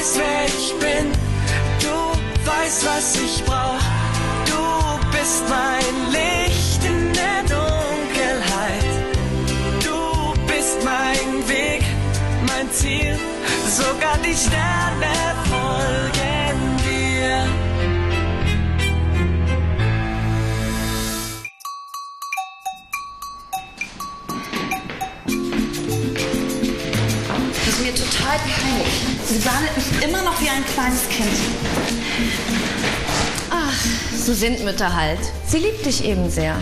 weißt, wer ich bin. Du weißt, was ich brauch. Du bist mein Licht in der Dunkelheit. Du bist mein Weg, mein Ziel. Sogar die Sterne folgen dir. Das ist mir total peinlich. Sie behandelt mich immer noch wie ein kleines Kind. Ach, so sind Mütter halt. Sie liebt dich eben sehr.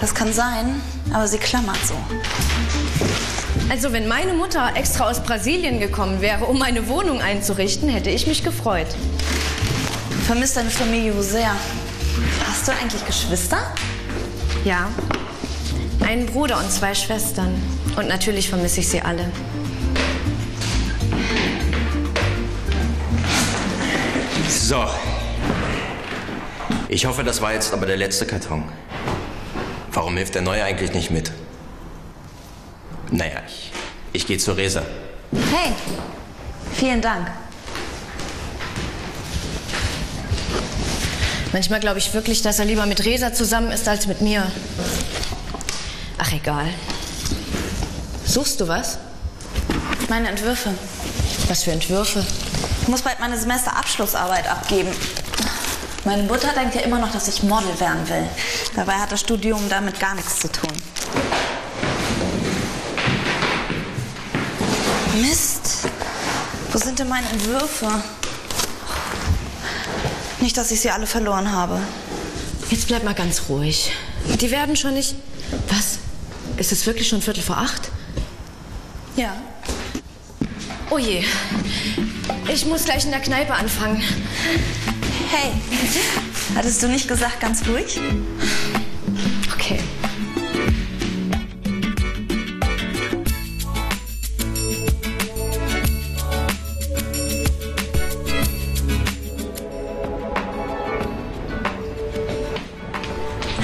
Das kann sein, aber sie klammert so. Also wenn meine Mutter extra aus Brasilien gekommen wäre, um meine Wohnung einzurichten, hätte ich mich gefreut. Vermisst deine Familie so sehr. Hast du eigentlich Geschwister? Ja. Einen Bruder und zwei Schwestern. Und natürlich vermisse ich sie alle. So. Ich hoffe, das war jetzt aber der letzte Karton. Warum hilft der Neue eigentlich nicht mit? Naja, ich, ich gehe zur Resa. Hey, vielen Dank. Manchmal glaube ich wirklich, dass er lieber mit Resa zusammen ist als mit mir. Ach, egal. Suchst du was? Meine Entwürfe. Was für Entwürfe? Ich muss bald meine Semesterabschlussarbeit abgeben. Meine Mutter denkt ja immer noch, dass ich Model werden will. Dabei hat das Studium damit gar nichts zu tun. Mist. Wo sind denn meine Entwürfe? Nicht, dass ich sie alle verloren habe. Jetzt bleib mal ganz ruhig. Die werden schon nicht. Was? Ist es wirklich schon Viertel vor acht? Ja. Oh je. Ich muss gleich in der Kneipe anfangen. Hey, hattest du nicht gesagt ganz ruhig? Okay.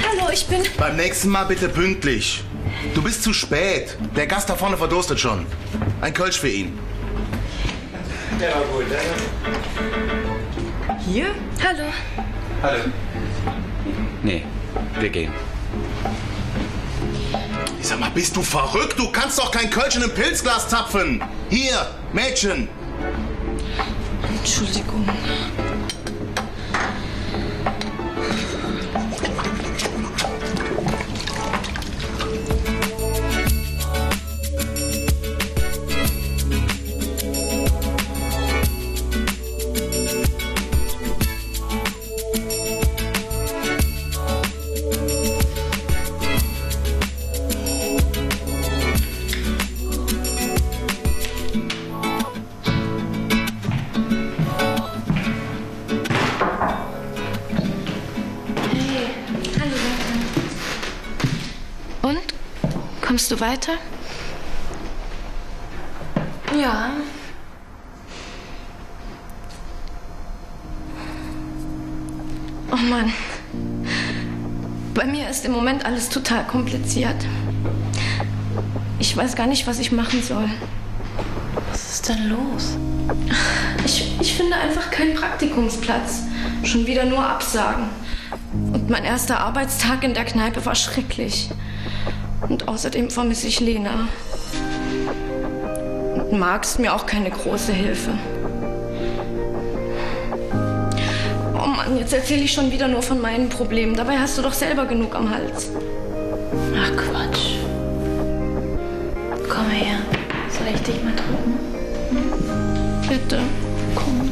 Hallo, ich bin. Beim nächsten Mal bitte pünktlich. Du bist zu spät. Der Gast da vorne verdurstet schon. Ein Kölsch für ihn. Der war gut, ne? Hier? Hallo. Hallo. Nee, wir gehen. Ich sag mal, bist du verrückt? Du kannst doch kein Kölsch in ein Pilzglas zapfen. Hier, Mädchen. Entschuldigung. Kommst du weiter? Ja. Oh Mann. Bei mir ist im Moment alles total kompliziert. Ich weiß gar nicht, was ich machen soll. Was ist denn los? Ich, ich finde einfach keinen Praktikumsplatz. Schon wieder nur Absagen. Und mein erster Arbeitstag in der Kneipe war schrecklich. Und außerdem vermisse ich Lena. Und ist mir auch keine große Hilfe. Oh Mann, jetzt erzähle ich schon wieder nur von meinen Problemen. Dabei hast du doch selber genug am Hals. Ach Quatsch. Komm her. Soll ich dich mal drücken? Bitte. Komm.